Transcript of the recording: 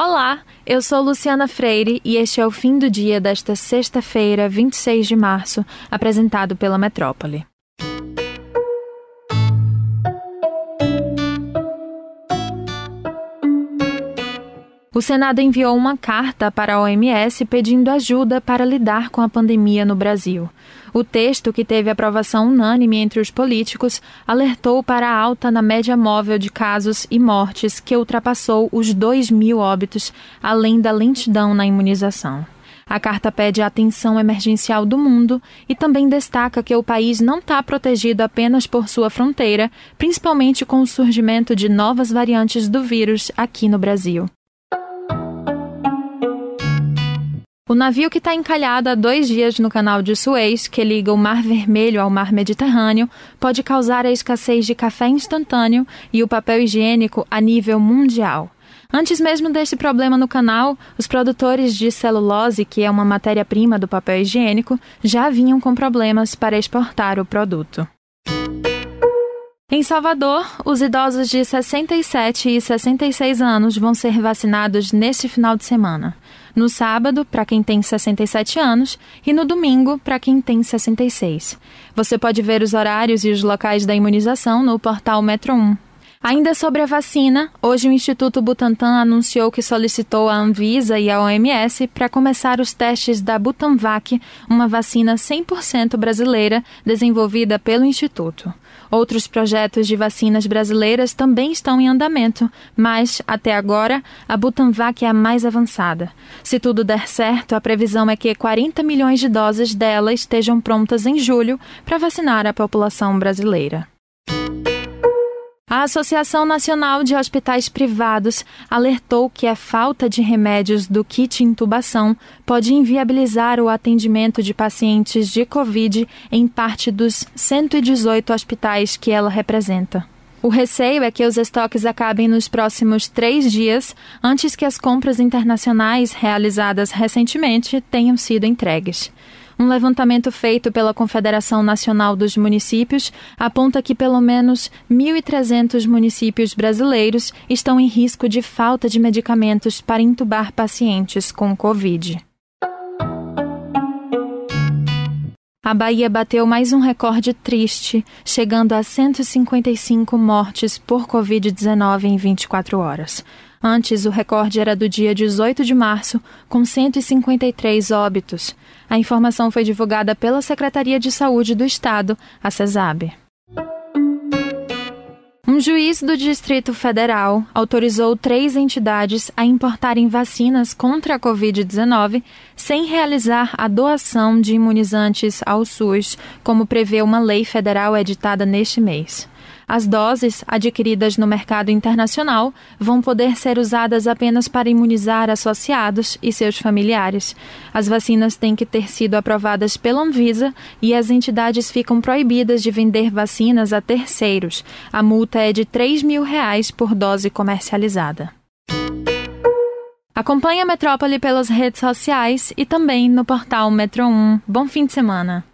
Olá, eu sou Luciana Freire e este é o fim do dia desta sexta-feira, 26 de março, apresentado pela Metrópole. O Senado enviou uma carta para a OMS pedindo ajuda para lidar com a pandemia no Brasil. O texto, que teve aprovação unânime entre os políticos, alertou para a alta na média móvel de casos e mortes, que ultrapassou os 2 mil óbitos, além da lentidão na imunização. A carta pede a atenção emergencial do mundo e também destaca que o país não está protegido apenas por sua fronteira, principalmente com o surgimento de novas variantes do vírus aqui no Brasil. O navio que está encalhado há dois dias no canal de Suez, que liga o Mar Vermelho ao Mar Mediterrâneo, pode causar a escassez de café instantâneo e o papel higiênico a nível mundial. Antes mesmo deste problema no canal, os produtores de celulose, que é uma matéria-prima do papel higiênico, já vinham com problemas para exportar o produto. Em Salvador, os idosos de 67 e 66 anos vão ser vacinados neste final de semana. No sábado, para quem tem 67 anos, e no domingo, para quem tem 66. Você pode ver os horários e os locais da imunização no portal Metro 1. Ainda sobre a vacina, hoje o Instituto Butantan anunciou que solicitou à Anvisa e à OMS para começar os testes da Butanvac, uma vacina 100% brasileira desenvolvida pelo Instituto. Outros projetos de vacinas brasileiras também estão em andamento, mas, até agora, a Butanvac é a mais avançada. Se tudo der certo, a previsão é que 40 milhões de doses dela estejam prontas em julho para vacinar a população brasileira. A Associação Nacional de Hospitais Privados alertou que a falta de remédios do kit intubação pode inviabilizar o atendimento de pacientes de Covid em parte dos 118 hospitais que ela representa. O receio é que os estoques acabem nos próximos três dias, antes que as compras internacionais realizadas recentemente tenham sido entregues. Um levantamento feito pela Confederação Nacional dos Municípios aponta que pelo menos 1.300 municípios brasileiros estão em risco de falta de medicamentos para intubar pacientes com Covid. A Bahia bateu mais um recorde triste, chegando a 155 mortes por Covid-19 em 24 horas. Antes, o recorde era do dia 18 de março, com 153 óbitos. A informação foi divulgada pela Secretaria de Saúde do Estado, a CESAB. Um juiz do Distrito Federal autorizou três entidades a importarem vacinas contra a Covid-19 sem realizar a doação de imunizantes ao SUS, como prevê uma lei federal editada neste mês. As doses adquiridas no mercado internacional vão poder ser usadas apenas para imunizar associados e seus familiares. As vacinas têm que ter sido aprovadas pela Anvisa e as entidades ficam proibidas de vender vacinas a terceiros. A multa é de 3 mil reais por dose comercializada. Acompanhe a Metrópole pelas redes sociais e também no portal Metro 1. Bom fim de semana!